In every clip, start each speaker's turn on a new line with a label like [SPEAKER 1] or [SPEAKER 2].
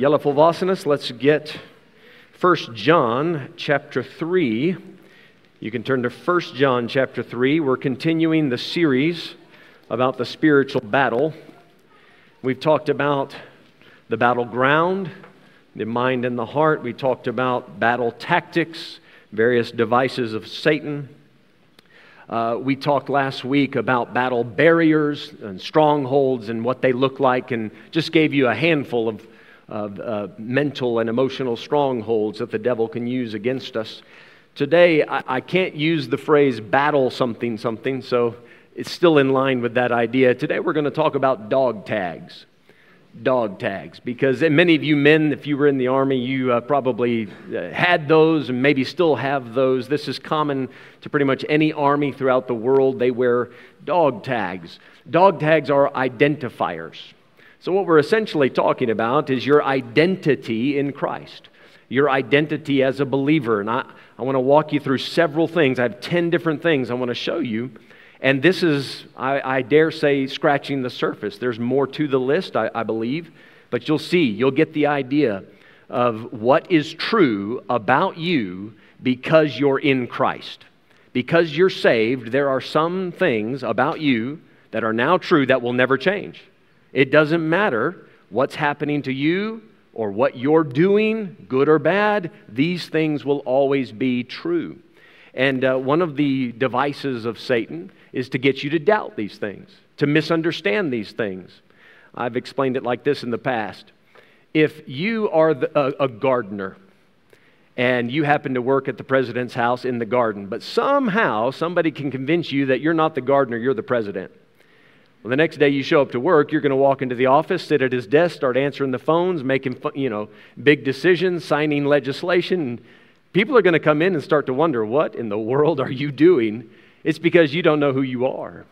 [SPEAKER 1] Jelle Volvasinus, let's get 1 John chapter 3. You can turn to 1 John chapter 3. We're continuing the series about the spiritual battle. We've talked about the battleground, the mind and the heart. We talked about battle tactics, various devices of Satan. Uh, we talked last week about battle barriers and strongholds and what they look like, and just gave you a handful of of uh, mental and emotional strongholds that the devil can use against us. Today, I, I can't use the phrase battle something something, so it's still in line with that idea. Today, we're going to talk about dog tags. Dog tags, because many of you men, if you were in the army, you uh, probably uh, had those and maybe still have those. This is common to pretty much any army throughout the world. They wear dog tags. Dog tags are identifiers. So, what we're essentially talking about is your identity in Christ, your identity as a believer. And I, I want to walk you through several things. I have 10 different things I want to show you. And this is, I, I dare say, scratching the surface. There's more to the list, I, I believe. But you'll see, you'll get the idea of what is true about you because you're in Christ. Because you're saved, there are some things about you that are now true that will never change. It doesn't matter what's happening to you or what you're doing, good or bad, these things will always be true. And uh, one of the devices of Satan is to get you to doubt these things, to misunderstand these things. I've explained it like this in the past. If you are the, a, a gardener and you happen to work at the president's house in the garden, but somehow somebody can convince you that you're not the gardener, you're the president. Well, the next day you show up to work, you're going to walk into the office, sit at his desk, start answering the phones, making you know big decisions, signing legislation. People are going to come in and start to wonder, what in the world are you doing? It's because you don't know who you are.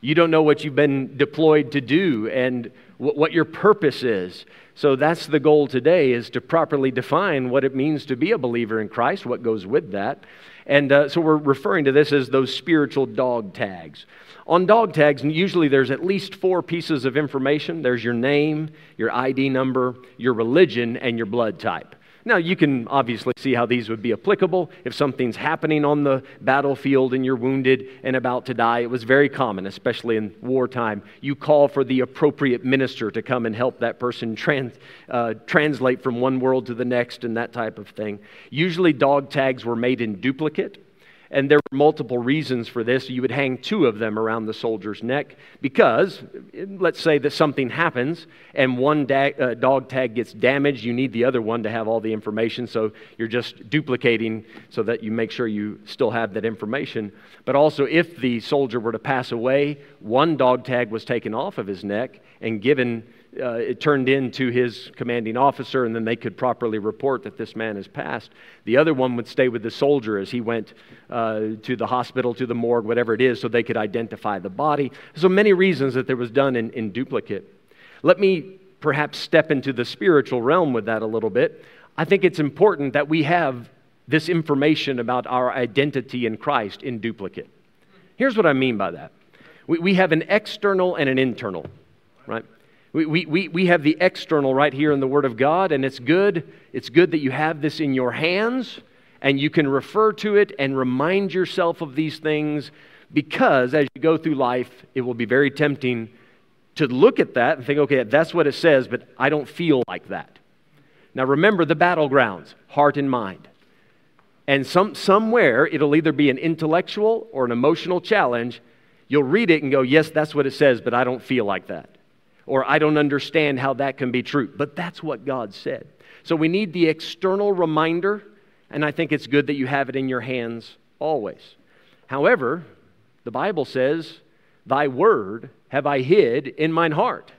[SPEAKER 1] You don't know what you've been deployed to do and what your purpose is. So that's the goal today is to properly define what it means to be a believer in Christ, what goes with that. And uh, so we're referring to this as those spiritual dog tags. On dog tags, usually there's at least four pieces of information there's your name, your ID number, your religion, and your blood type. Now, you can obviously see how these would be applicable if something's happening on the battlefield and you're wounded and about to die. It was very common, especially in wartime. You call for the appropriate minister to come and help that person trans, uh, translate from one world to the next and that type of thing. Usually, dog tags were made in duplicate. And there were multiple reasons for this. You would hang two of them around the soldier's neck because, let's say that something happens and one uh, dog tag gets damaged, you need the other one to have all the information. So you're just duplicating so that you make sure you still have that information. But also, if the soldier were to pass away, one dog tag was taken off of his neck and given uh, it turned in to his commanding officer, and then they could properly report that this man has passed. The other one would stay with the soldier as he went uh, to the hospital, to the morgue, whatever it is, so they could identify the body. So many reasons that there was done in, in duplicate. Let me perhaps step into the spiritual realm with that a little bit. I think it's important that we have this information about our identity in Christ in duplicate. Here's what I mean by that we, we have an external and an internal, right? We, we, we have the external right here in the Word of God, and it's good. It's good that you have this in your hands and you can refer to it and remind yourself of these things because as you go through life, it will be very tempting to look at that and think, okay, that's what it says, but I don't feel like that. Now remember the battlegrounds heart and mind. And some, somewhere it'll either be an intellectual or an emotional challenge. You'll read it and go, yes, that's what it says, but I don't feel like that or I don't understand how that can be true. But that's what God said. So we need the external reminder, and I think it's good that you have it in your hands always. However, the Bible says, Thy word have I hid in mine heart,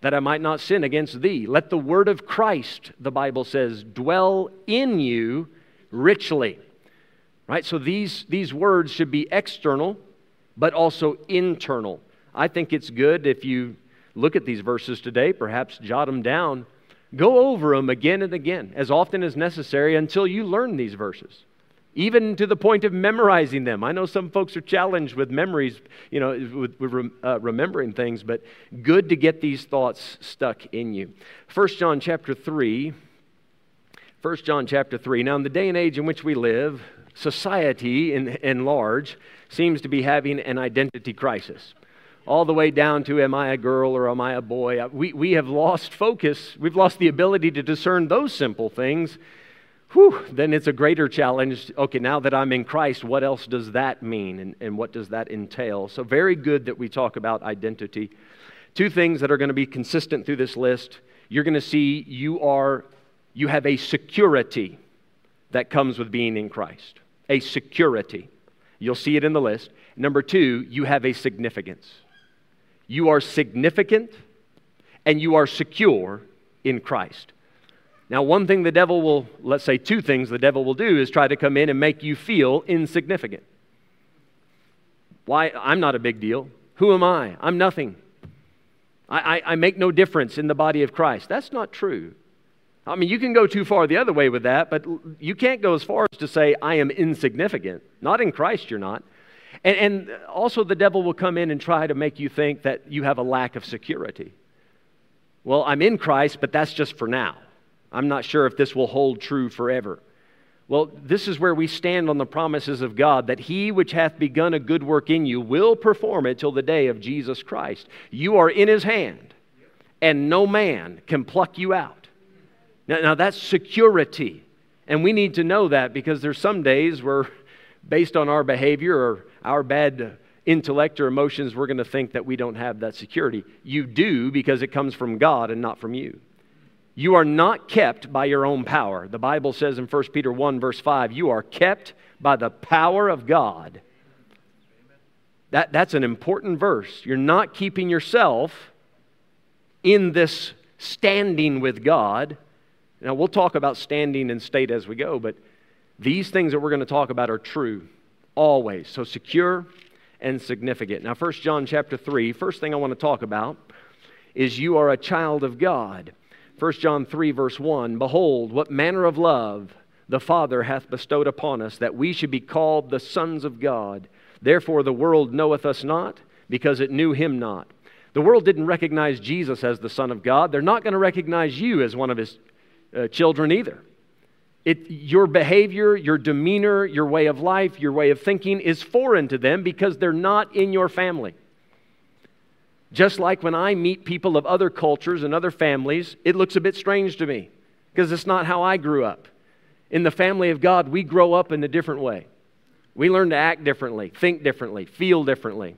[SPEAKER 1] that I might not sin against thee. Let the word of Christ, the Bible says, dwell in you richly. Right? So these, these words should be external, but also internal. I think it's good if you look at these verses today, perhaps jot them down. Go over them again and again, as often as necessary, until you learn these verses. even to the point of memorizing them. I know some folks are challenged with memories, you know, with, with uh, remembering things, but good to get these thoughts stuck in you. 1 John chapter 3. 1 John chapter 3. Now, in the day and age in which we live, society in, in large seems to be having an identity crisis. All the way down to, am I a girl or am I a boy? Uh, we, we have lost focus. We've lost the ability to discern those simple things whew, then it's a greater challenge. Okay, now that I'm in Christ, what else does that mean and, and what does that entail? So, very good that we talk about identity. Two things that are going to be consistent through this list. You're going to see you are you have a security that comes with being in Christ. A security. You'll see it in the list. Number 2, you have a significance. You are significant and you are secure in Christ. Now, one thing the devil will, let's say two things the devil will do is try to come in and make you feel insignificant. Why? I'm not a big deal. Who am I? I'm nothing. I, I, I, make no difference in the body of Christ. That's not true. I mean, you can go too far the other way with that, but you can't go as far as to say, I am insignificant. Not in Christ, you're not. And, and also, the devil will come in and try to make you think that you have a lack of security. Well, I'm in Christ, but that's just for now. I'm not sure if this will hold true forever. Well, this is where we stand on the promises of God that he which hath begun a good work in you will perform it till the day of Jesus Christ. You are in his hand, and no man can pluck you out. Now, now that's security. And we need to know that because there's some days where, based on our behavior or our bad intellect or emotions, we're going to think that we don't have that security. You do because it comes from God and not from you. You are not kept by your own power. The Bible says in 1 Peter 1, verse 5, you are kept by the power of God. That, that's an important verse. You're not keeping yourself in this standing with God. Now, we'll talk about standing and state as we go, but these things that we're going to talk about are true always. So secure and significant. Now, 1 John chapter 3, first thing I want to talk about is you are a child of God. 1 John 3, verse 1 Behold, what manner of love the Father hath bestowed upon us, that we should be called the sons of God. Therefore, the world knoweth us not, because it knew him not. The world didn't recognize Jesus as the Son of God. They're not going to recognize you as one of his uh, children either. It, your behavior, your demeanor, your way of life, your way of thinking is foreign to them because they're not in your family. Just like when I meet people of other cultures and other families, it looks a bit strange to me because it's not how I grew up. In the family of God, we grow up in a different way. We learn to act differently, think differently, feel differently.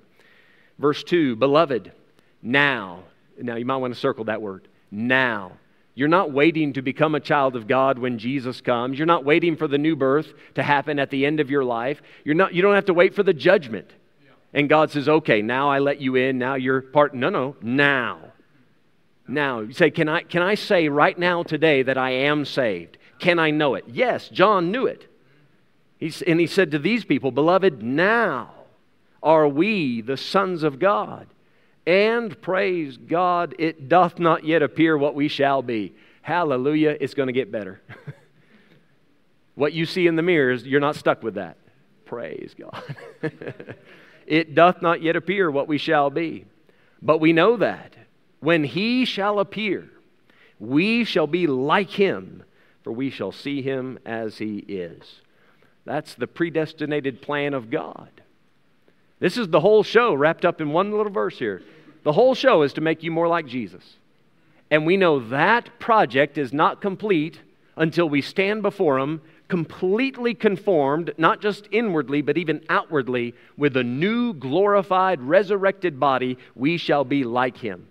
[SPEAKER 1] Verse 2 Beloved, now. Now, you might want to circle that word. Now. You're not waiting to become a child of God when Jesus comes. You're not waiting for the new birth to happen at the end of your life. You're not, you don't have to wait for the judgment. And God says, okay, now I let you in. Now you're part. No, no, now. Now. You say, can I, can I say right now today that I am saved? Can I know it? Yes, John knew it. He's, and he said to these people, Beloved, now are we the sons of God. And praise God, it doth not yet appear what we shall be. Hallelujah, it's going to get better. what you see in the mirrors, you're not stuck with that. Praise God. It doth not yet appear what we shall be. But we know that when he shall appear, we shall be like him, for we shall see him as he is. That's the predestinated plan of God. This is the whole show wrapped up in one little verse here. The whole show is to make you more like Jesus. And we know that project is not complete until we stand before him completely conformed, not just inwardly, but even outwardly, with a new, glorified, resurrected body, we shall be like him.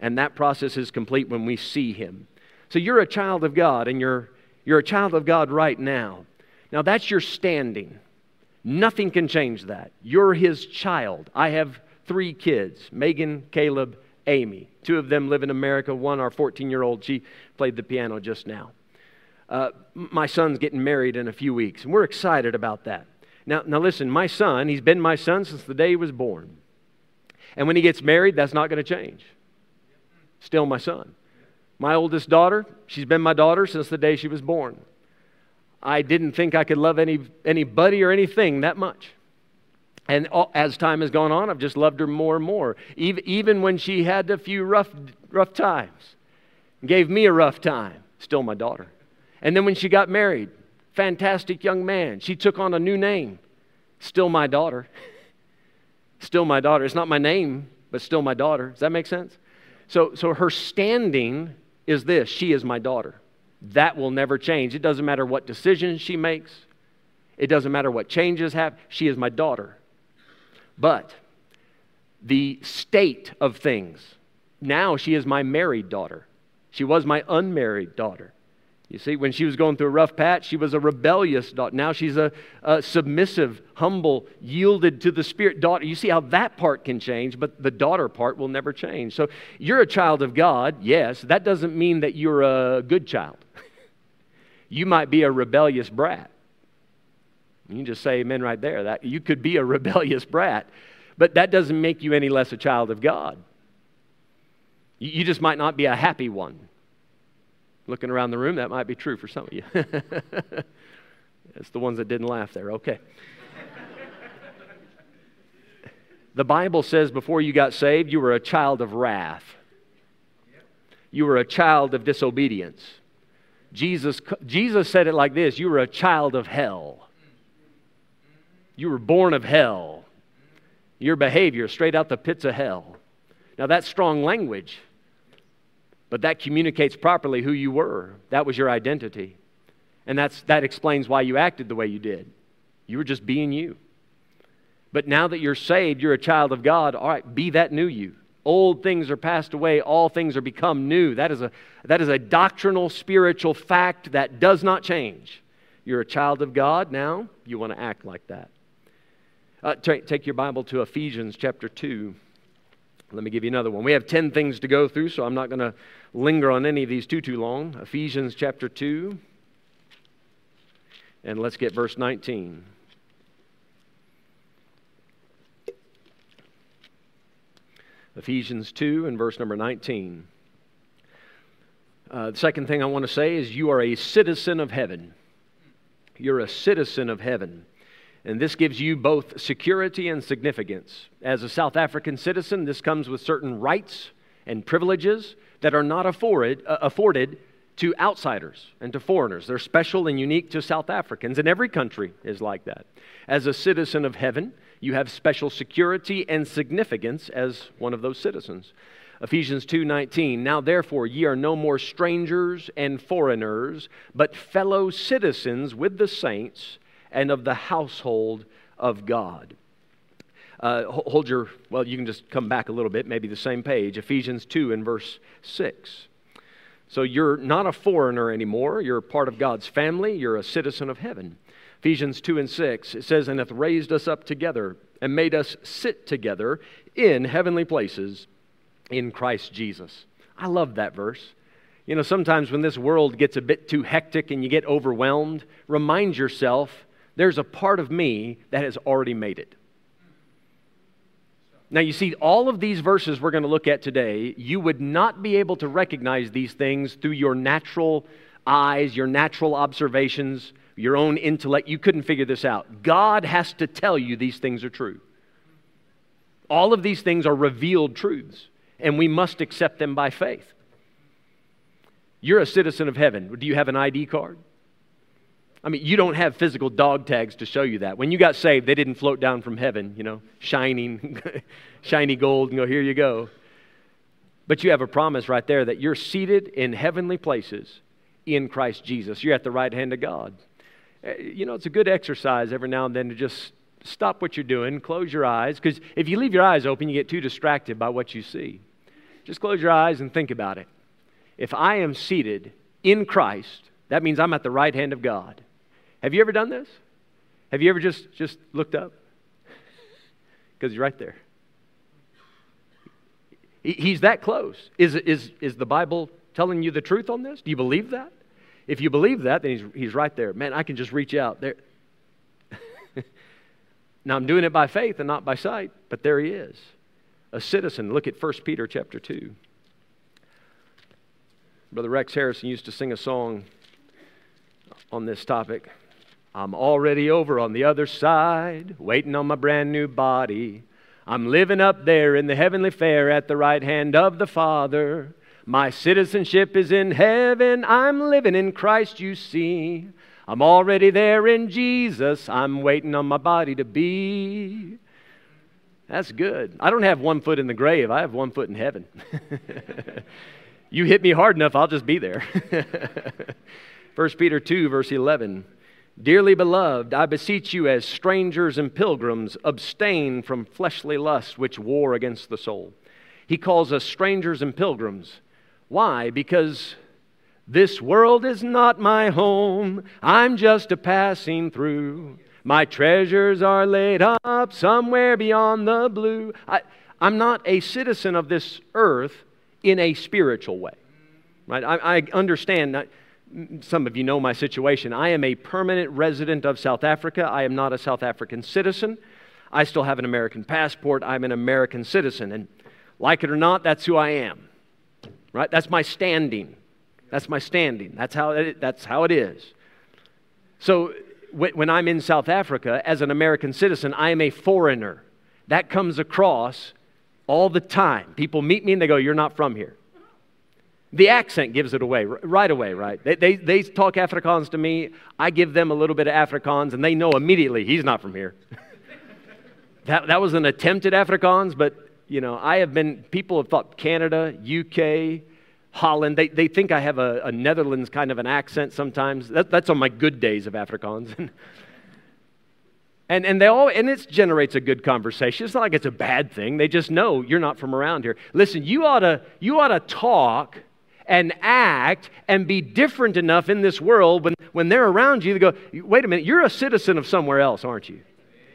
[SPEAKER 1] And that process is complete when we see him. So you're a child of God, and you're, you're a child of God right now. Now that's your standing. Nothing can change that. You're his child. I have three kids Megan, Caleb, Amy. Two of them live in America. One, our 14 year old, she played the piano just now. Uh, my son's getting married in a few weeks, and we're excited about that. Now, now, listen, my son, he's been my son since the day he was born. And when he gets married, that's not going to change. Still my son. My oldest daughter, she's been my daughter since the day she was born. I didn't think I could love any, anybody or anything that much. And as time has gone on, I've just loved her more and more. Even when she had a few rough, rough times, gave me a rough time, still my daughter. And then when she got married, fantastic young man, she took on a new name, still my daughter. still my daughter. It's not my name, but still my daughter. Does that make sense? So, so her standing is this she is my daughter. That will never change. It doesn't matter what decisions she makes, it doesn't matter what changes happen. She is my daughter. But the state of things, now she is my married daughter. She was my unmarried daughter. You see, when she was going through a rough patch, she was a rebellious daughter. Now she's a, a, submissive, humble, yielded to the Spirit daughter. You see how that part can change, but the daughter part will never change. So you're a child of God, yes. That doesn't mean that you're a good child. you might be a rebellious brat. You can just say amen right there. That you could be a rebellious brat, but that doesn't make you any less a child of God. You, you just might not be a happy one. Looking around the room, that might be true for some of you. It's the ones that didn't laugh there. Okay. the Bible says before you got saved, you were a child of wrath. You were a child of disobedience. Jesus, Jesus said it like this You were a child of hell. You were born of hell. Your behavior straight out the pits of hell. Now, that's strong language, but that communicates properly who you were. That was your identity. And that's, that explains why you acted the way you did. You were just being you. But now that you're saved, you're a child of God, all right, be that new you. Old things are passed away, all things are become new. That is a, that is a doctrinal, spiritual fact that does not change. You're a child of God now, you want to act like that. Uh, t- take your Bible to Ephesians chapter 2. Let me give you another one. We have 10 things to go through, so I'm not going to linger on any of these too, too long. Ephesians chapter 2. And let's get verse 19. Ephesians 2 and verse number 19. Uh, the second thing I want to say is you are a citizen of heaven. You're a citizen of heaven. And this gives you both security and significance. As a South African citizen, this comes with certain rights and privileges that are not afforded, uh, afforded to outsiders and to foreigners. They're special and unique to South Africans, and every country is like that. As a citizen of heaven, you have special security and significance as one of those citizens. Ephesians 2:19 Now therefore ye are no more strangers and foreigners but fellow citizens with the saints and of the household of God. Uh, hold your, well, you can just come back a little bit, maybe the same page, Ephesians 2 and verse 6. So you're not a foreigner anymore. You're part of God's family. You're a citizen of heaven. Ephesians 2 and 6, it says, And hath raised us up together and made us sit together in heavenly places in Christ Jesus. I love that verse. You know, sometimes when this world gets a bit too hectic and you get overwhelmed, remind yourself there's a part of me that has already made it. Now, you see, all of these verses we're going to look at today, you would not be able to recognize these things through your natural eyes, your natural observations, your own intellect. You couldn't figure this out. God has to tell you these things are true. All of these things are revealed truths, and we must accept them by faith. You're a citizen of heaven. Do you have an ID card? I mean, you don't have physical dog tags to show you that. When you got saved, they didn't float down from heaven, you know, shining, shiny gold, and go, here you go. But you have a promise right there that you're seated in heavenly places in Christ Jesus. You're at the right hand of God. Eh, you know, it's a good exercise every now and then to just stop what you're doing, close your eyes, because if you leave your eyes open, you get too distracted by what you see. Just close your eyes and think about it. If I am seated in Christ, that means I'm at the right hand of God. Have you ever done this? Have you ever just, just looked up? Because he's right there. He's that close. Is, is, is the Bible telling you the truth on this? Do you believe that? If you believe that, then he's, he's right there. Man, I can just reach out there. now I'm doing it by faith and not by sight, but there he is. A citizen. Look at 1 Peter chapter 2. Brother Rex Harrison used to sing a song on this topic. I'm already over on the other side, waiting on my brand new body. I'm living up there in the heavenly fair at the right hand of the Father. My citizenship is in heaven. I'm living in Christ, you see. I'm already there in Jesus. I'm waiting on my body to be. That's good. I don't have one foot in the grave, I have one foot in heaven. you hit me hard enough, I'll just be there. 1 Peter 2, verse 11. Dearly beloved, I beseech you as strangers and pilgrims, abstain from fleshly lusts which war against the soul. He calls us strangers and pilgrims. Why? Because this world is not my home. I'm just a passing through. My treasures are laid up somewhere beyond the blue. I, am not a citizen of this earth in a spiritual way. Right? I, I understand some of you know my situation. I am a permanent resident of South Africa. I am not a South African citizen. I still have an American passport. I'm an American citizen. And like it or not, that's who I am. Right? That's my standing. That's my standing. That's how it, that's how it is. So when I'm in South Africa as an American citizen, I am a foreigner. That comes across all the time. People meet me and they go, You're not from here. The accent gives it away right away, right? They, they, they talk Afrikaans to me. I give them a little bit of Afrikaans, and they know immediately he's not from here. that, that was an attempt at Afrikaans, but, you know, I have been, people have thought Canada, UK, Holland, they, they think I have a, a Netherlands kind of an accent sometimes. That, that's on my good days of Afrikaans. and, and they all and it generates a good conversation. It's not like it's a bad thing. They just know you're not from around here. Listen, you ought to you ought to talk and act and be different enough in this world when, when they're around you, they go, wait a minute, you're a citizen of somewhere else, aren't you?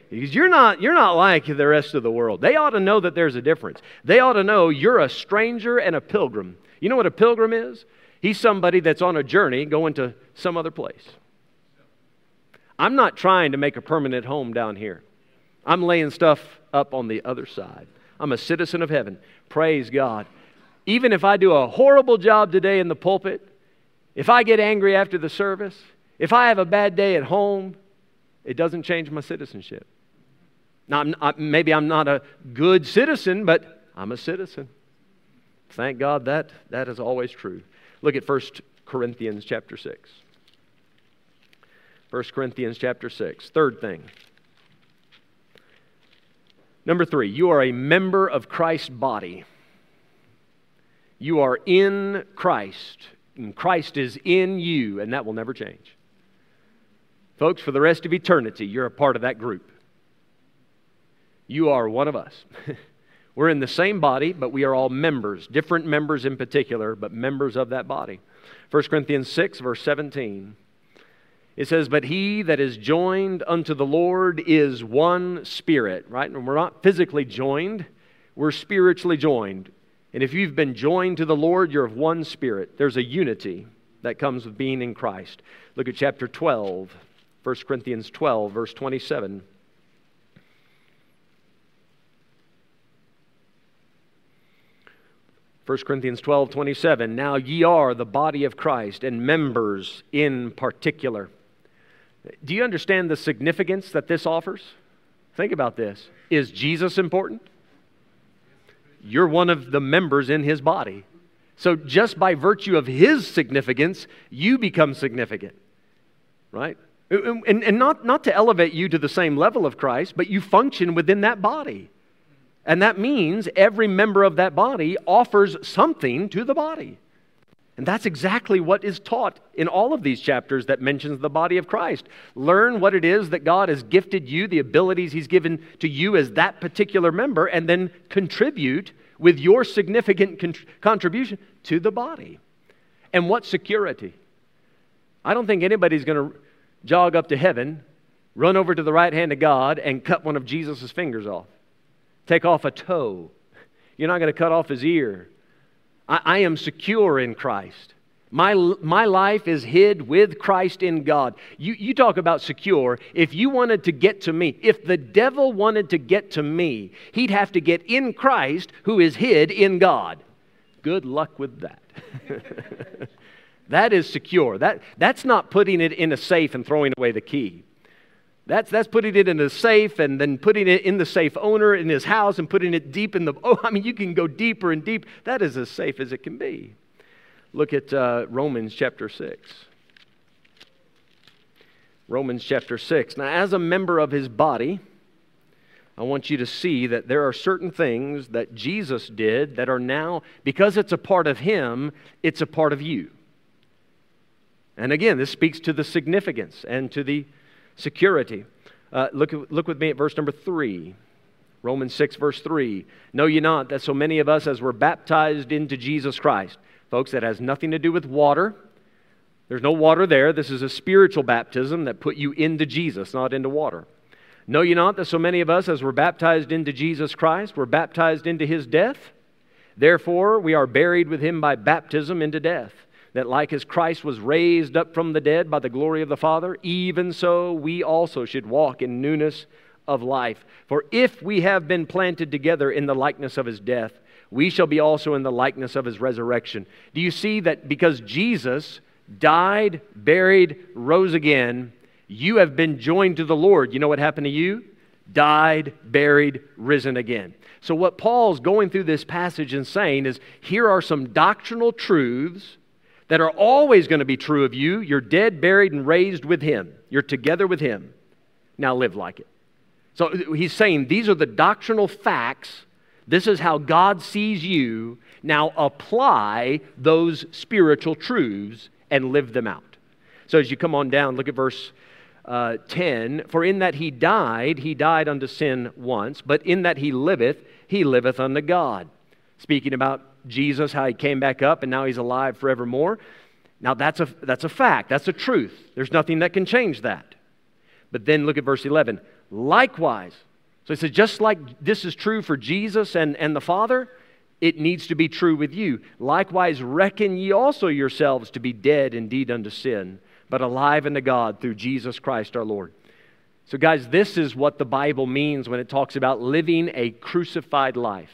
[SPEAKER 1] Because you're not, you're not like the rest of the world. They ought to know that there's a difference. They ought to know you're a stranger and a pilgrim. You know what a pilgrim is? He's somebody that's on a journey going to some other place. I'm not trying to make a permanent home down here. I'm laying stuff up on the other side. I'm a citizen of heaven. Praise God even if I do a horrible job today in the pulpit, if I get angry after the service, if I have a bad day at home, it doesn't change my citizenship. Now, I'm, maybe I'm not a good citizen, but I'm a citizen. Thank God that that is always true. Look at 1 Corinthians chapter 6. 1 Corinthians chapter 6. Third thing. Number three, you are a member of Christ's body. You are in Christ, and Christ is in you, and that will never change. Folks, for the rest of eternity, you're a part of that group. You are one of us. We're in the same body, but we are all members, different members in particular, but members of that body. 1 Corinthians 6, verse 17. It says, But he that is joined unto the Lord is one spirit, right? And we're not physically joined, we're spiritually joined. And if you've been joined to the Lord, you're of one spirit. There's a unity that comes with being in Christ. Look at chapter 12, 1 Corinthians 12, verse 27. First Corinthians 12, 27. Now ye are the body of Christ and members in particular. Do you understand the significance that this offers? Think about this. Is Jesus important? You're one of the members in his body. So, just by virtue of his significance, you become significant, right? And, and not, not to elevate you to the same level of Christ, but you function within that body. And that means every member of that body offers something to the body. And that's exactly what is taught in all of these chapters that mentions the body of Christ. Learn what it is that God has gifted you, the abilities He's given to you as that particular member, and then contribute with your significant con- contribution to the body. And what security? I don't think anybody's going to jog up to heaven, run over to the right hand of God, and cut one of Jesus' fingers off. Take off a toe. You're not going to cut off his ear I, I am secure in Christ. My, my life is hid with Christ in God. You, you talk about secure. If you wanted to get to me, if the devil wanted to get to me, he'd have to get in Christ who is hid in God. Good luck with that. That is secure. That, that's not putting it in a safe and throwing away the key. That's, that's putting it in a safe and then putting it in the safe owner in his house and putting it deep in the. Oh, I mean, you can go deeper and deep. That is as safe as it can be. Look at uh, Romans chapter 6. Romans chapter 6. Now, as a member of his body, I want you to see that there are certain things that Jesus did that are now, because it's a part of him, it's a part of you. And again, this speaks to the significance and to the security. Uh, look, look with me at verse number 3. Romans 6, verse 3. Know ye not that so many of us as were baptized into Jesus Christ? Folks, that has nothing to do with water. There's no water there. This is a spiritual baptism that put you into Jesus, not into water. Know ye not that so many of us as were baptized into Jesus Christ were baptized into his death? Therefore, we are buried with him by baptism into death that like as Christ was raised up from the dead by the glory of the Father, even so we also should walk in newness of life. For if we have been planted together in the likeness of his death, we shall be also in the likeness of his resurrection. Do you see that because Jesus died, buried, rose again, you have been joined to the Lord? You know what happened to you? Died, buried, risen again. So, what Paul's going through this passage and saying is here are some doctrinal truths that are always going to be true of you. You're dead, buried, and raised with Him. You're together with Him. Now live like it. So he's saying these are the doctrinal facts. This is how God sees you. Now apply those spiritual truths and live them out. So as you come on down, look at verse uh, 10. For in that he died, he died unto sin once, but in that he liveth, he liveth unto God. Speaking about Jesus, how he came back up and now he's alive forevermore. Now, that's a, that's a fact. That's a truth. There's nothing that can change that. But then look at verse 11. Likewise, so he says, just like this is true for Jesus and, and the Father, it needs to be true with you. Likewise, reckon ye also yourselves to be dead indeed unto sin, but alive unto God through Jesus Christ our Lord. So, guys, this is what the Bible means when it talks about living a crucified life.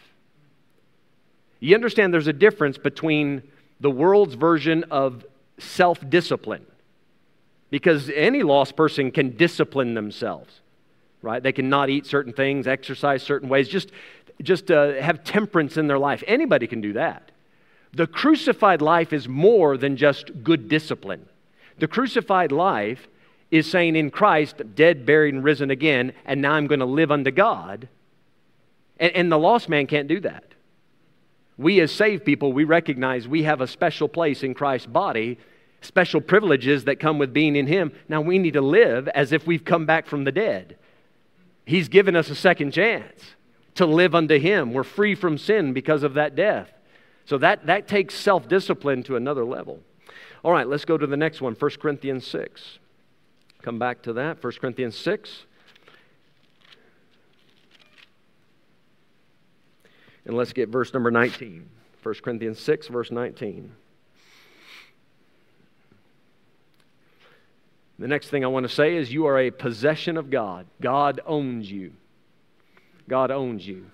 [SPEAKER 1] You understand there's a difference between the world's version of self discipline, because any lost person can discipline themselves, right? They can not eat certain things, exercise certain ways, just, just uh, have temperance in their life. Anybody can do that. The crucified life is more than just good discipline. The crucified life is saying in Christ, dead, buried, and risen again, and now I'm going to live unto God. And, and the lost man can't do that. We, as saved people, we recognize we have a special place in Christ's body, special privileges that come with being in Him. Now we need to live as if we've come back from the dead. He's given us a second chance to live unto Him. We're free from sin because of that death. So that, that takes self discipline to another level. All right, let's go to the next one 1 Corinthians 6. Come back to that. 1 Corinthians 6. And let's get verse number 19. 1 Corinthians 6, verse 19. The next thing I want to say is you are a possession of God. God owns you. God owns you.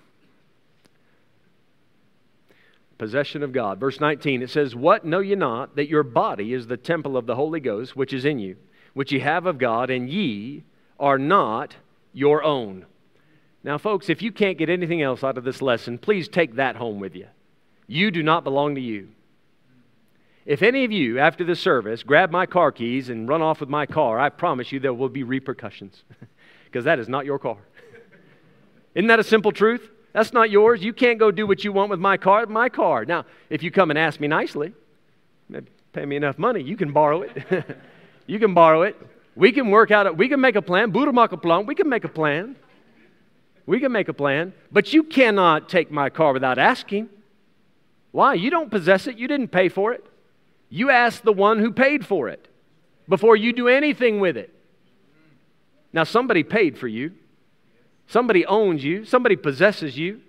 [SPEAKER 1] Possession of God. Verse 19, it says, What know ye not, that your body is the temple of the Holy Ghost, which is in you, which ye have of God, and ye are not your own. Now, folks, if you can't get anything else out of this lesson, please take that home with you. You do not belong to you. If any of you, after the service, grab my car keys and run off with my car, I promise you there will be repercussions because that is not your car. Isn't that a simple truth? That's not yours. You can't go do what you want with my car. My car. Now, if you come and ask me nicely, eh, pay me enough money, you can borrow it. you can borrow it. We can work out. A, we can make a plan. Buddha plan. We can make a plan. We can make a plan, but you cannot take my car without asking. Why? You don't possess it, you didn't pay for it. You ask the one who paid for it before you do anything with it. Now, somebody paid for you, somebody owns you, somebody possesses you,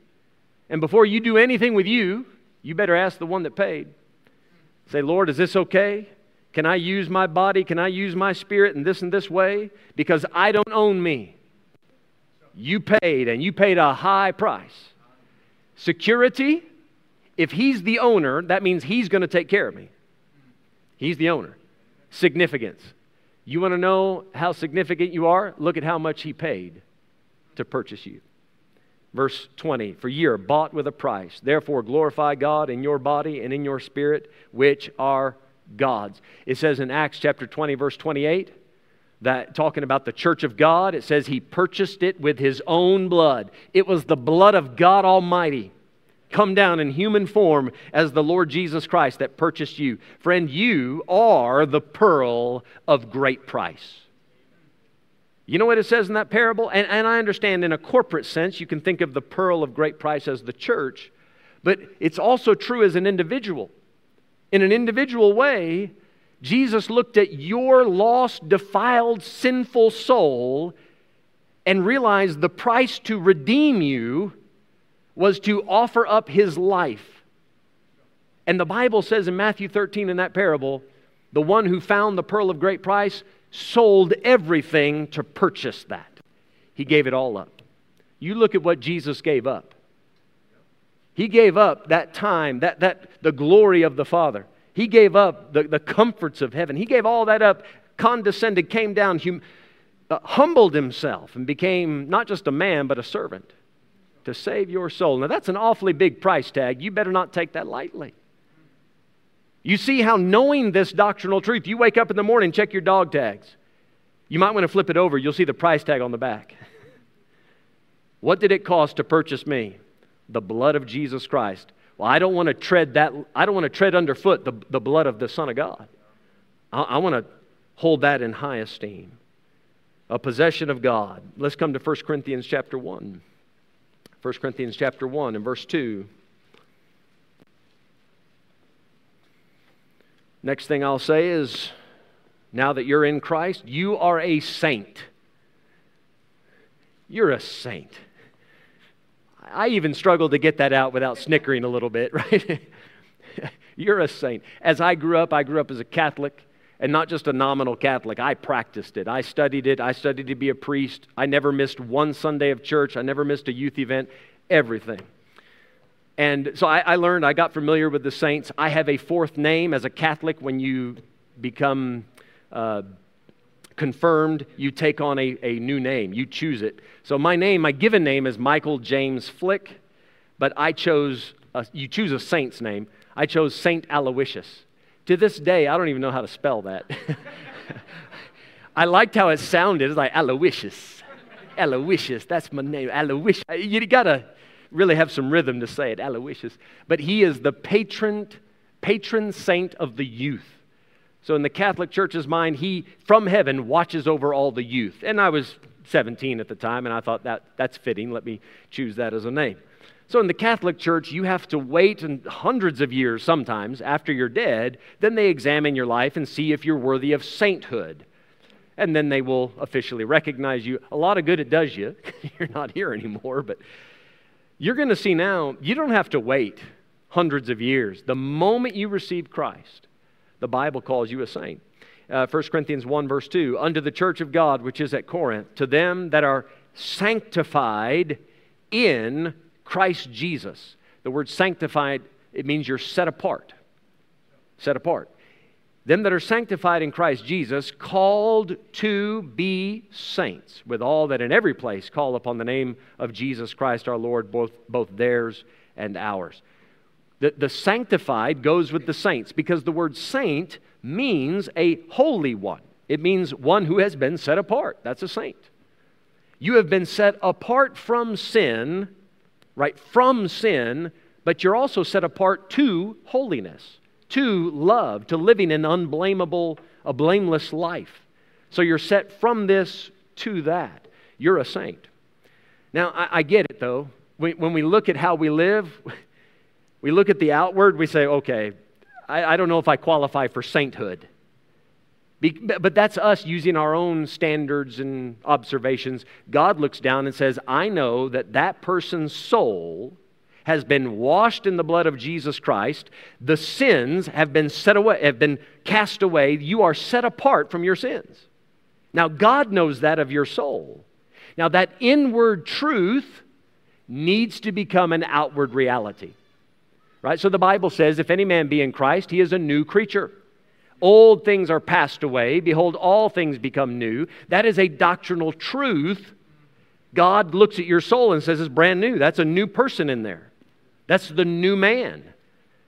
[SPEAKER 1] and before you do anything with you, you better ask the one that paid. Say, Lord, is this okay? Can I use my body? Can I use my spirit in this and this way? Because I don't own me. You paid, and you paid a high price. Security, if he's the owner, that means he's going to take care of me. He's the owner. Significance. You want to know how significant you are? Look at how much He paid to purchase you. Verse 20 For ye are bought with a price. Therefore, glorify God in your body and in your spirit, which are God's. It says in Acts chapter 20, verse 28, that talking about the church of God, it says he purchased it with his own blood. It was the blood of God Almighty come down in human form as the Lord Jesus Christ that purchased you. Friend, you are the pearl of great price. You know what it says in that parable? And, and I understand in a corporate sense, you can think of the pearl of great price as the church, but it's also true as an individual. In an individual way, Jesus looked at your lost, defiled, sinful soul and realized the price to redeem you was to offer up his life. And the Bible says in Matthew 13 in that parable, the one who found the pearl of great price sold everything to purchase that. He gave it all up. You look at what Jesus gave up. He gave up that time, that, that the glory of the Father. He gave up the, the comforts of heaven. He gave all that up, condescended, came down, hum, uh, humbled himself, and became not just a man, but a servant to save your soul. Now, that's an awfully big price tag. You better not take that lightly. You see how knowing this doctrinal truth, you wake up in the morning, check your dog tags. You might want to flip it over, you'll see the price tag on the back. what did it cost to purchase me? The blood of Jesus Christ. Well, I don't want to tread that, I don't want to tread underfoot the, the blood of the Son of God. I, I want to hold that in high esteem. A possession of God. Let's come to 1 Corinthians chapter 1. 1 Corinthians chapter 1 and verse 2. Next thing I'll say is now that you're in Christ, you are a saint. You're a saint. I even struggled to get that out without snickering a little bit, right? you're a saint. As I grew up, I grew up as a Catholic and not just a nominal Catholic. I practiced it. I studied it. I studied to be a priest. I never missed one Sunday of church. I never missed a youth event. Everything. And so I, I, learned, I got familiar with the saints. I have a fourth name as a Catholic. When you become uh, confirmed, you take on a, a new name, you choose it. So my name, my given name is Michael James Flick, but I chose, a, you choose a saint's name. I chose Saint Aloysius. To this day, I don't even know how to spell that. I liked how it sounded. It's like Aloysius. Aloysius, that's my name. Aloysius. You gotta really have some rhythm to say it, Aloysius. But he is the patron, patron saint of the youth. So in the Catholic Church's mind, he from heaven watches over all the youth. And I was 17 at the time, and I thought that that's fitting. Let me choose that as a name. So in the Catholic Church, you have to wait hundreds of years sometimes after you're dead. Then they examine your life and see if you're worthy of sainthood. And then they will officially recognize you. A lot of good it does you. you're not here anymore, but you're going to see now, you don't have to wait hundreds of years. The moment you receive Christ, the Bible calls you a saint. Uh, 1 Corinthians 1, verse 2 Unto the church of God which is at Corinth, to them that are sanctified in Christ Jesus. The word sanctified, it means you're set apart. Set apart them that are sanctified in Christ Jesus, called to be saints, with all that in every place call upon the name of Jesus Christ our Lord, both, both theirs and ours. The, the sanctified goes with the saints because the word saint means a holy one. It means one who has been set apart. That's a saint. You have been set apart from sin, right? From sin, but you're also set apart to holiness to love, to living an unblameable, a blameless life. So you're set from this to that. You're a saint. Now, I, I get it though. When, when, we look at how we live, we look at the outward, we say, okay, I, I don't know if I qualify for sainthood. Be, but that's us using our own standards and observations. God looks down and says, I know that that person's soul has been washed in the blood of Jesus Christ. The sins have been set away, have been cast away. You are set apart from your sins. Now, God knows that of your soul. Now, that inward truth needs to become an outward reality. Right? So the Bible says, if any man be in Christ, he is a new creature. Old things are passed away. Behold, all things become new. That is a doctrinal truth. God looks at your soul and says it's brand new. That's a new person in there. That's the new man.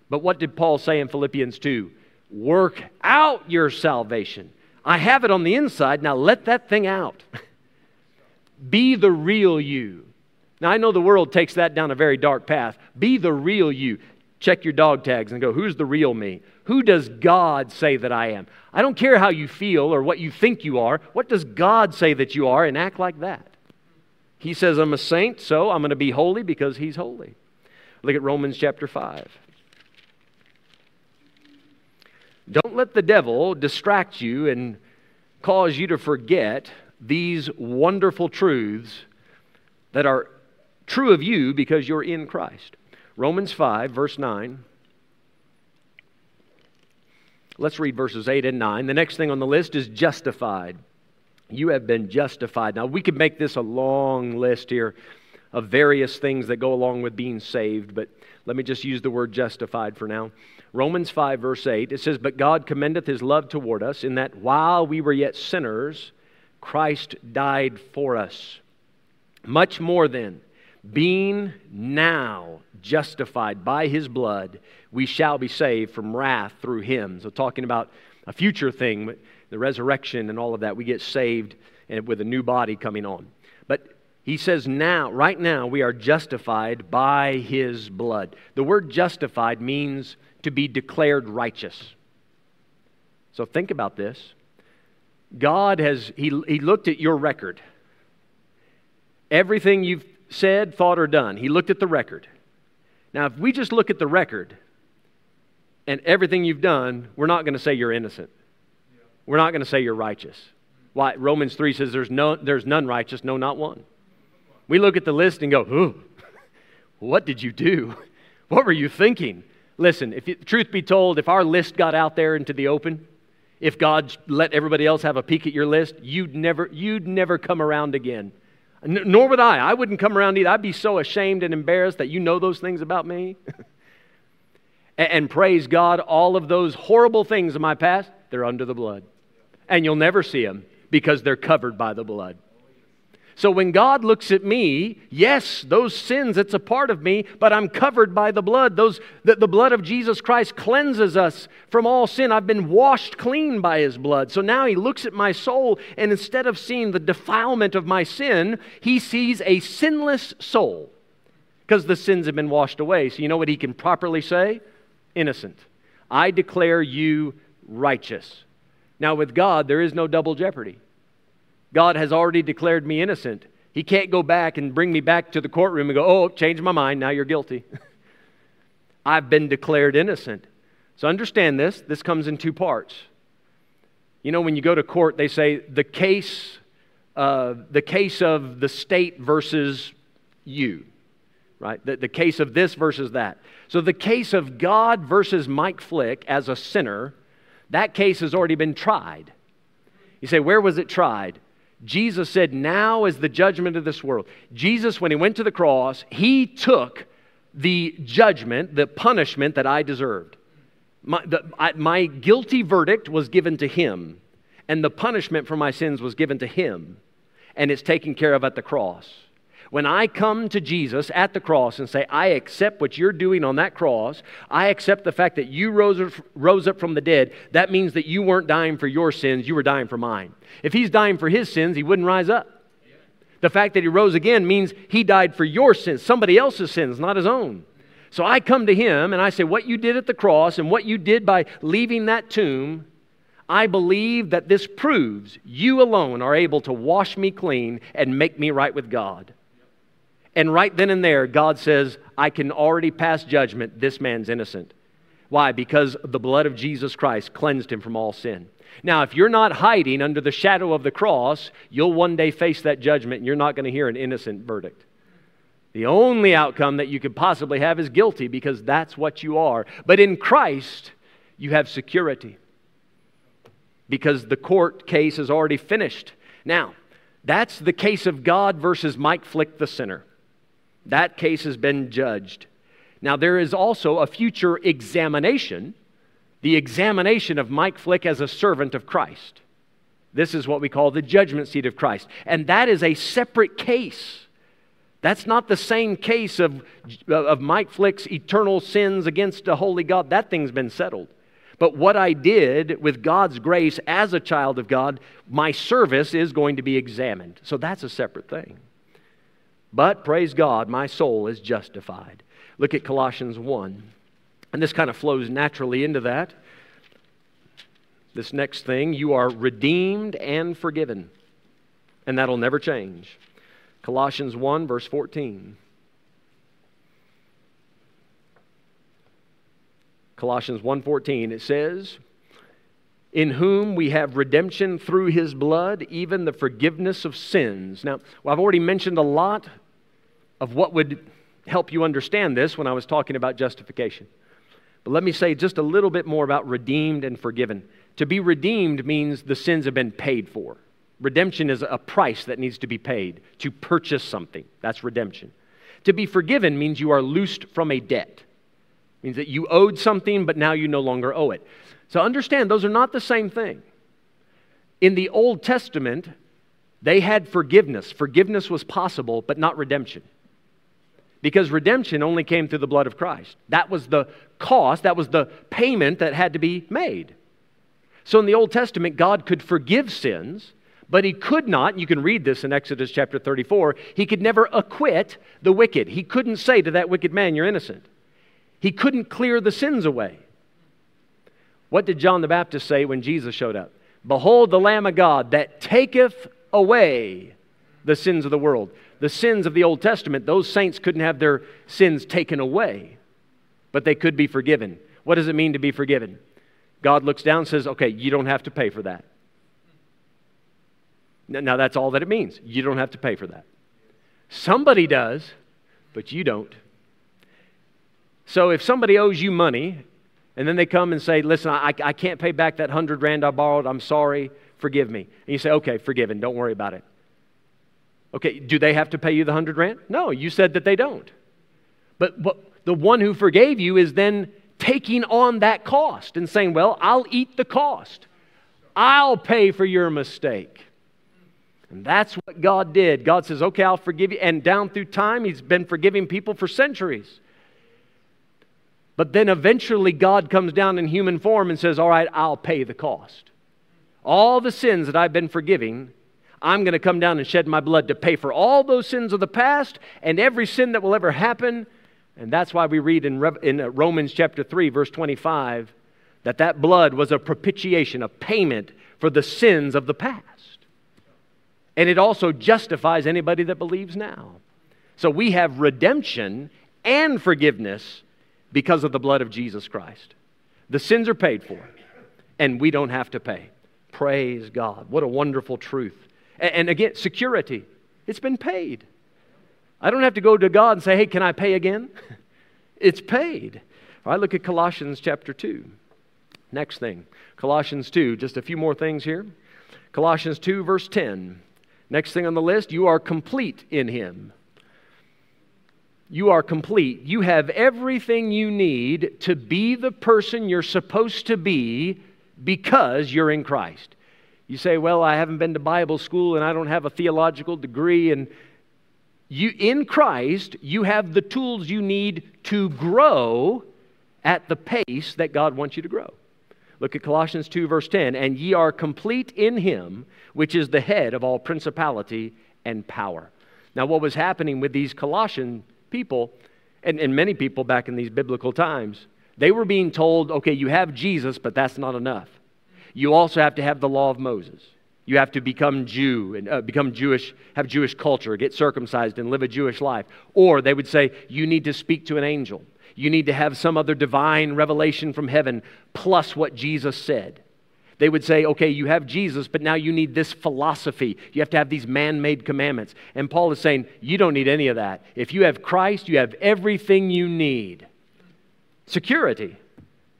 [SPEAKER 1] But what did Paul say in Philippians 2? Work out your salvation. I have it on the inside. Now let that thing out. Be the real you. Now, I know the world takes that down a very dark path. Be the real you. Check your dog tags and go, who's the real me? Who does God say that I am? I don't care how you feel or what you think you are. What does God say that you are? And act like that. He says, I'm a saint, so I'm going to be holy because he's holy. Look at Romans chapter 5. Don't let the devil distract you and cause you to forget these wonderful truths that are true of you because you're in Christ. Romans 5, verse 9. Let's read verses 8 and 9. The next thing on the list is justified. You have been justified. Now, we could make this a long list here of various things that go along with being saved, but let me just use the word justified for now. Romans 5, verse 8, it says, But God commendeth his love toward us, in that while we were yet sinners, Christ died for us. Much more then, being now justified by his blood, we shall be saved from wrath through him. So, talking about a future thing, the resurrection and all of that, we get saved with a new body coming on. But he says now, right now, we are justified by his blood. The word justified means to be declared righteous. So think about this. God has, he, he looked at your record. Everything you've said, thought, or done, he looked at the record. Now, if we just look at the record and everything you've done, we're not going to say you're innocent. We're not going to say you're righteous. Why? Romans 3 says there's, no, there's none righteous, no, not one. We look at the list and go, ooh, what did you do? What were you thinking? Listen, if truth be told, if our list got out there into the open, if God let everybody else have a peek at your list, you'd never, you'd never come around again. N- nor would I. I wouldn't come around either. I'd be so ashamed and embarrassed that you know those things about me. and, and praise God, all of those horrible things of my past, they're under the blood. And you'll never see them because they're covered by the blood. So when God looks at me, yes, those sins, it's a part of me, but I'm covered by the blood. Those, the, the blood of Jesus Christ cleanses us from all sin. I've been washed clean by his blood. So now he looks at my soul, and instead of seeing the defilement of my sin, he sees a sinless soul because the sins have been washed away. So you know what he can properly say? Innocent. I declare you righteous. Now, with God, there is no double jeopardy. God has already declared me innocent. He can't go back and bring me back to the courtroom and go, oh, change my mind, now you're guilty. I've been declared innocent. So understand this. This comes in two parts. You know, when you go to court, they say the case, uh, the case of the state versus you, right? The, the case of this versus that. So the case of God versus Mike Flick as a sinner, that case has already been tried. You say, where was it tried? Jesus said, Now is the judgment of this world. Jesus, when he went to the cross, he took the judgment, the punishment that I deserved. My, the, I, my guilty verdict was given to him, and the punishment for my sins was given to him, and it's taken care of at the cross. When I come to Jesus at the cross and say, I accept what you're doing on that cross, I accept the fact that you rose, rose up from the dead, that means that you weren't dying for your sins, you were dying for mine. If he's dying for his sins, he wouldn't rise up. The fact that he rose again means he died for your sins, somebody else's sins, not his own. So I come to him and I say, What you did at the cross and what you did by leaving that tomb, I believe that this proves you alone are able to wash me clean and make me right with God. And right then and there, God says, I can already pass judgment. This man's innocent. Why? Because the blood of Jesus Christ cleansed him from all sin. Now, if you're not hiding under the shadow of the cross, you'll one day face that judgment and you're not going to hear an innocent verdict. The only outcome that you could possibly have is guilty because that's what you are. But in Christ, you have security because the court case is already finished. Now, that's the case of God versus Mike Flick, the sinner. That case has been judged. Now, there is also a future examination the examination of Mike Flick as a servant of Christ. This is what we call the judgment seat of Christ. And that is a separate case. That's not the same case of, of Mike Flick's eternal sins against a holy God. That thing's been settled. But what I did with God's grace as a child of God, my service is going to be examined. So that's a separate thing. But praise God, my soul is justified. Look at Colossians 1. And this kind of flows naturally into that. This next thing, you are redeemed and forgiven. And that'll never change. Colossians 1, verse 14. Colossians 1:14 it says in whom we have redemption through his blood even the forgiveness of sins. Now, well, I've already mentioned a lot of what would help you understand this when I was talking about justification. But let me say just a little bit more about redeemed and forgiven. To be redeemed means the sins have been paid for. Redemption is a price that needs to be paid to purchase something. That's redemption. To be forgiven means you are loosed from a debt. Means that you owed something, but now you no longer owe it. So understand, those are not the same thing. In the Old Testament, they had forgiveness. Forgiveness was possible, but not redemption because redemption only came through the blood of Christ. That was the cost, that was the payment that had to be made. So in the Old Testament, God could forgive sins, but he could not, you can read this in Exodus chapter 34, he could never acquit the wicked. He couldn't say to that wicked man, You're innocent. He couldn't clear the sins away. What did John the Baptist say when Jesus showed up? Behold the Lamb of God that taketh away the sins of the world the sins of the Old Testament, those saints couldn't have their sins taken away, but they could be forgiven. What does it mean to be forgiven? God looks down and says, okay, you don't have to pay for that. Now, that's all that it means. You don't have to pay for that. Somebody does, but you don't. So if somebody owes you money, and then they come and say, listen, I, I can't pay back that hundred rand I borrowed, I'm sorry, forgive me. And you say, okay, forgiven, don't worry about it. Okay, do they have to pay you the hundred rand? No, you said that they don't. But, but the one who forgave you is then taking on that cost and saying, Well, I'll eat the cost. I'll pay for your mistake. And that's what God did. God says, Okay, I'll forgive you. And down through time, He's been forgiving people for centuries. But then eventually, God comes down in human form and says, All right, I'll pay the cost. All the sins that I've been forgiving, I'm going to come down and shed my blood to pay for all those sins of the past and every sin that will ever happen. And that's why we read in, in uh, Romans chapter 3, verse 25, that that blood was a propitiation, a payment for the sins of the past. And it also justifies anybody that believes now. So we have redemption and forgiveness because of the blood of Jesus Christ. The sins are paid for, and we don't have to pay. Praise God. What a wonderful truth. And again, security. It's been paid. I don't have to go to God and say, hey, can I pay again? it's paid. All right, look at Colossians chapter 2. Next thing, Colossians 2, just a few more things here. Colossians 2, verse 10. Next thing on the list, you are complete in Him. You are complete. You have everything you need to be the person you're supposed to be because you're in Christ. You say, Well, I haven't been to Bible school and I don't have a theological degree. And you, in Christ, you have the tools you need to grow at the pace that God wants you to grow. Look at Colossians 2, verse 10. And ye are complete in him, which is the head of all principality and power. Now, what was happening with these Colossian people, and, and many people back in these biblical times, they were being told, okay, you have Jesus, but that's not enough you also have to have the law of Moses. You have to become Jew and uh, become Jewish, have Jewish culture, get circumcised, and live a Jewish life. Or they would say, you need to speak to an angel. You need to have some other divine revelation from heaven plus what Jesus said. They would say, okay, you have Jesus, but now you need this philosophy. You have to have these man made commandments. And Paul is saying, you don't need any of that. If you have Christ, you have everything you need security,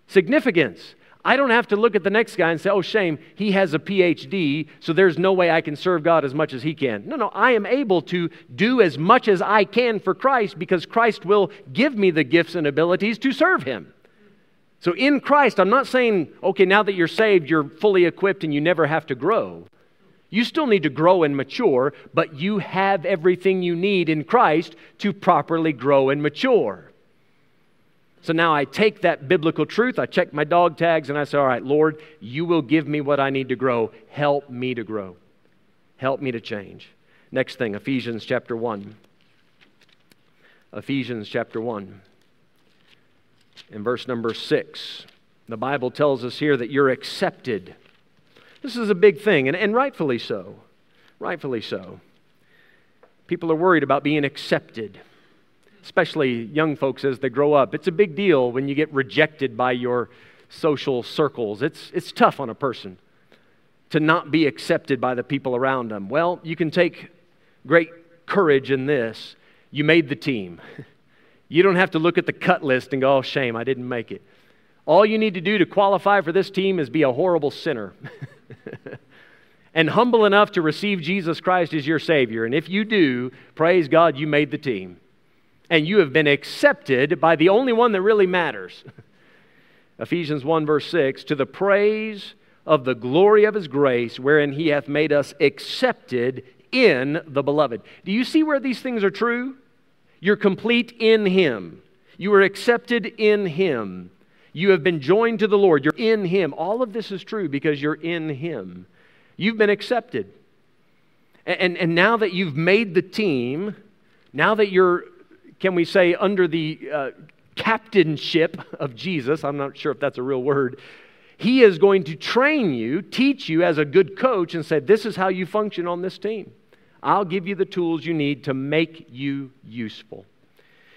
[SPEAKER 1] significance, I don't have to look at the next guy and say, oh, shame, he has a PhD, so there's no way I can serve God as much as he can. No, no, I am able to do as much as I can for Christ because Christ will give me the gifts and abilities to serve him. So in Christ, I'm not saying, okay, now that you're saved, you're fully equipped and you never have to grow. You still need to grow and mature, but you have everything you need in Christ to properly grow and mature. So now I take that biblical truth, I check my dog tags, and I say, All right, Lord, you will give me what I need to grow. Help me to grow. Help me to change. Next thing, Ephesians chapter 1. Ephesians chapter 1. In verse number 6, the Bible tells us here that you're accepted. This is a big thing, and, and rightfully so. Rightfully so. People are worried about being accepted, especially young folks as they grow up. It's a big deal when you get rejected by your social circles. It's, it's tough on a person to not be accepted by the people around them. Well, you can take great courage in this. You made the team. You don't have to look at the cut list and go, oh, shame, I didn't make it. All you need to do to qualify for this team is be a horrible sinner. and humble enough to receive Jesus Christ as your Savior. And if you do, praise God, you made the team. And you have been accepted by the only one that really matters. Ephesians 1, verse 6 to the praise of the glory of his grace, wherein he hath made us accepted in the beloved. Do you see where these things are true? You're complete in him. You are accepted in him. You have been joined to the Lord. You're in him. All of this is true because you're in him. You've been accepted. And, and, and now that you've made the team, now that you're, can we say, under the uh, captainship of Jesus, I'm not sure if that's a real word, he is going to train you, teach you as a good coach, and say, This is how you function on this team. I'll give you the tools you need to make you useful.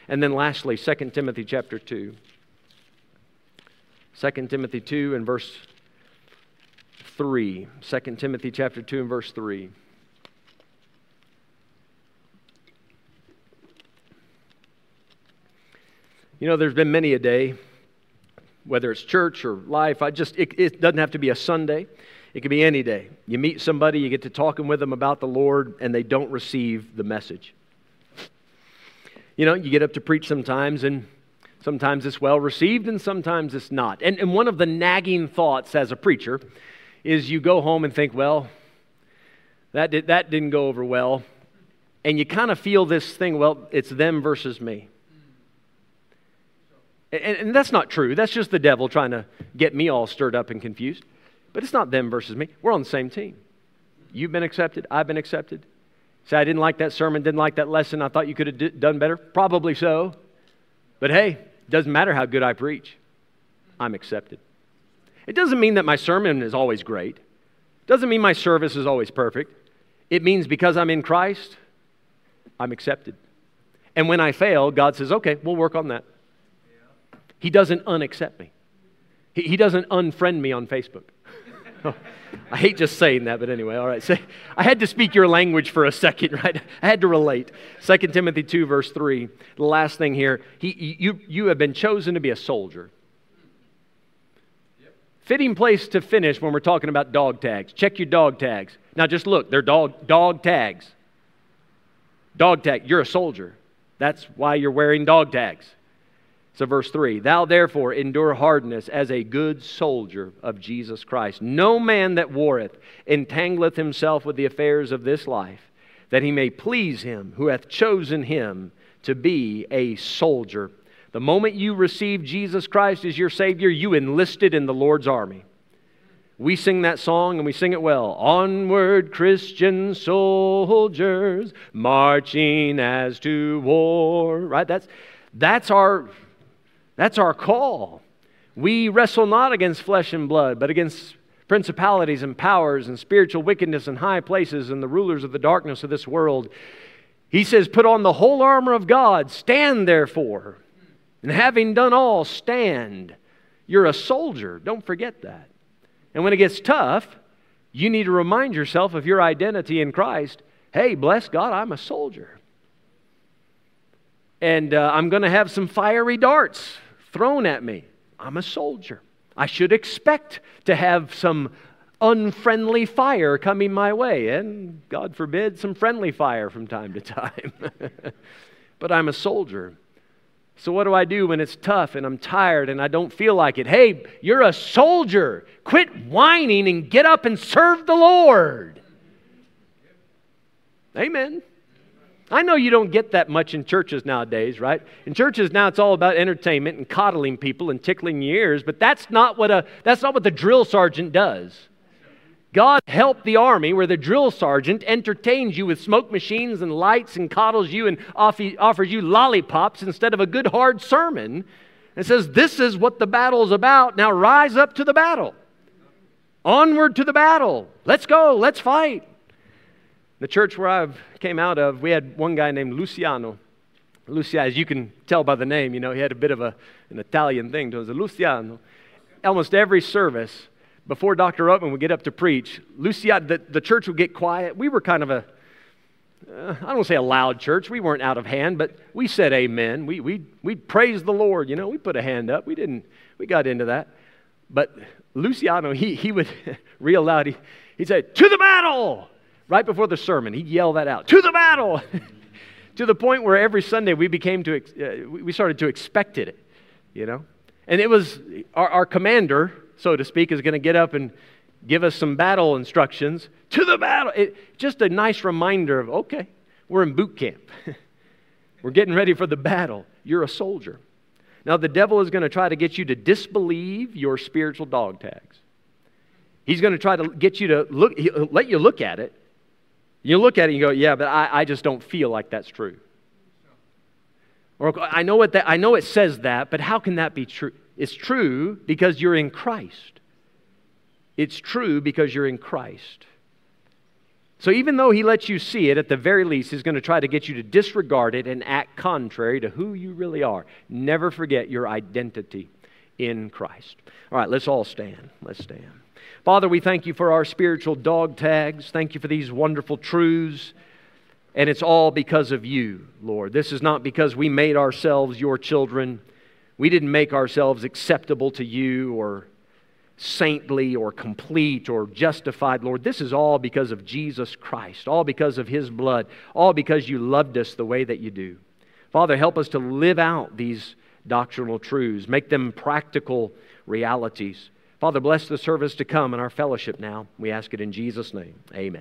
[SPEAKER 1] And then lastly, 2 Timothy chapter 2. 2 Timothy 2 and verse 3. 2 Timothy chapter 2 and verse 3. You know, there's been many a day, whether it's church or life, I just, it, it doesn't have to be a Sunday. It could be any day. You meet somebody, you get to talking with them about the Lord, and they don't receive the message. You know, you get up to preach sometimes, and sometimes it's well received, and sometimes it's not. And, and one of the nagging thoughts as a preacher is you go home and think, well, that, did, that didn't go over well. And you kind of feel this thing, well, it's them versus me. And, and that's not true. That's just the devil trying to get me all stirred up and confused. But it's not them versus me. We're on the same team. You've been accepted. I've been accepted. Say, I didn't like that sermon, didn't like that lesson. I thought you could have d- done better. Probably so. But hey, it doesn't matter how good I preach. I'm accepted. It doesn't mean that my sermon is always great. It doesn't mean my service is always perfect. It means because I'm in Christ, I'm accepted. And when I fail, God says, okay, we'll work on that. He doesn't unaccept me, He, he doesn't unfriend me on Facebook. I hate just saying that, but anyway, all right. So I had to speak your language for a second, right? I had to relate. 2 Timothy 2, verse 3. The last thing here he, you, you have been chosen to be a soldier. Fitting place to finish when we're talking about dog tags. Check your dog tags. Now just look, they're dog, dog tags. Dog tag, you're a soldier. That's why you're wearing dog tags. So, verse 3 Thou therefore endure hardness as a good soldier of Jesus Christ. No man that warreth entangleth himself with the affairs of this life, that he may please him who hath chosen him to be a soldier. The moment you receive Jesus Christ as your Savior, you enlisted in the Lord's army. We sing that song and we sing it well. Onward, Christian soldiers, marching as to war. Right? That's, that's our that's our call. We wrestle not against flesh and blood, but against principalities and powers and spiritual wickedness in high places and the rulers of the darkness of this world. He says, Put on the whole armor of God, stand therefore, and having done all, stand. You're a soldier. Don't forget that. And when it gets tough, you need to remind yourself of your identity in Christ. Hey, bless God, I'm a soldier. And uh, I'm going to have some fiery darts thrown at me. I'm a soldier. I should expect to have some unfriendly fire coming my way, and God forbid, some friendly fire from time to time. but I'm a soldier. So, what do I do when it's tough and I'm tired and I don't feel like it? Hey, you're a soldier. Quit whining and get up and serve the Lord. Amen. I know you don't get that much in churches nowadays, right? In churches now it's all about entertainment and coddling people and tickling ears, but that's not what a that's not what the drill sergeant does. God help the army where the drill sergeant entertains you with smoke machines and lights and coddles you and offers you lollipops instead of a good hard sermon and says, This is what the battle is about. Now rise up to the battle. Onward to the battle. Let's go. Let's fight. The church where I came out of, we had one guy named Luciano. Luciano, as you can tell by the name, you know, he had a bit of a, an Italian thing to him. Luciano. Almost every service, before Dr. Oatman would get up to preach, Luciano, the, the church would get quiet. We were kind of a, uh, I don't say a loud church. We weren't out of hand, but we said amen. We, we, we praised the Lord. You know, we put a hand up. We didn't, we got into that. But Luciano, he, he would real loud, he, he'd say, To the battle! Right before the sermon, he'd yell that out to the battle! to the point where every Sunday we became to, uh, we started to expect it, you know? And it was our, our commander, so to speak, is going to get up and give us some battle instructions to the battle. It, just a nice reminder of, okay, we're in boot camp. we're getting ready for the battle. You're a soldier. Now, the devil is going to try to get you to disbelieve your spiritual dog tags. He's going to try to get you to look, let you look at it you look at it and you go, yeah, but I, I just don't feel like that's true. Or I know, what that, I know it says that, but how can that be true? It's true because you're in Christ. It's true because you're in Christ. So even though he lets you see it, at the very least, he's going to try to get you to disregard it and act contrary to who you really are. Never forget your identity in Christ. All right, let's all stand. Let's stand. Father, we thank you for our spiritual dog tags. Thank you for these wonderful truths. And it's all because of you, Lord. This is not because we made ourselves your children. We didn't make ourselves acceptable to you or saintly or complete or justified, Lord. This is all because of Jesus Christ, all because of his blood, all because you loved us the way that you do. Father, help us to live out these doctrinal truths, make them practical realities. Father, bless the service to come and our fellowship now. We ask it in Jesus' name. Amen.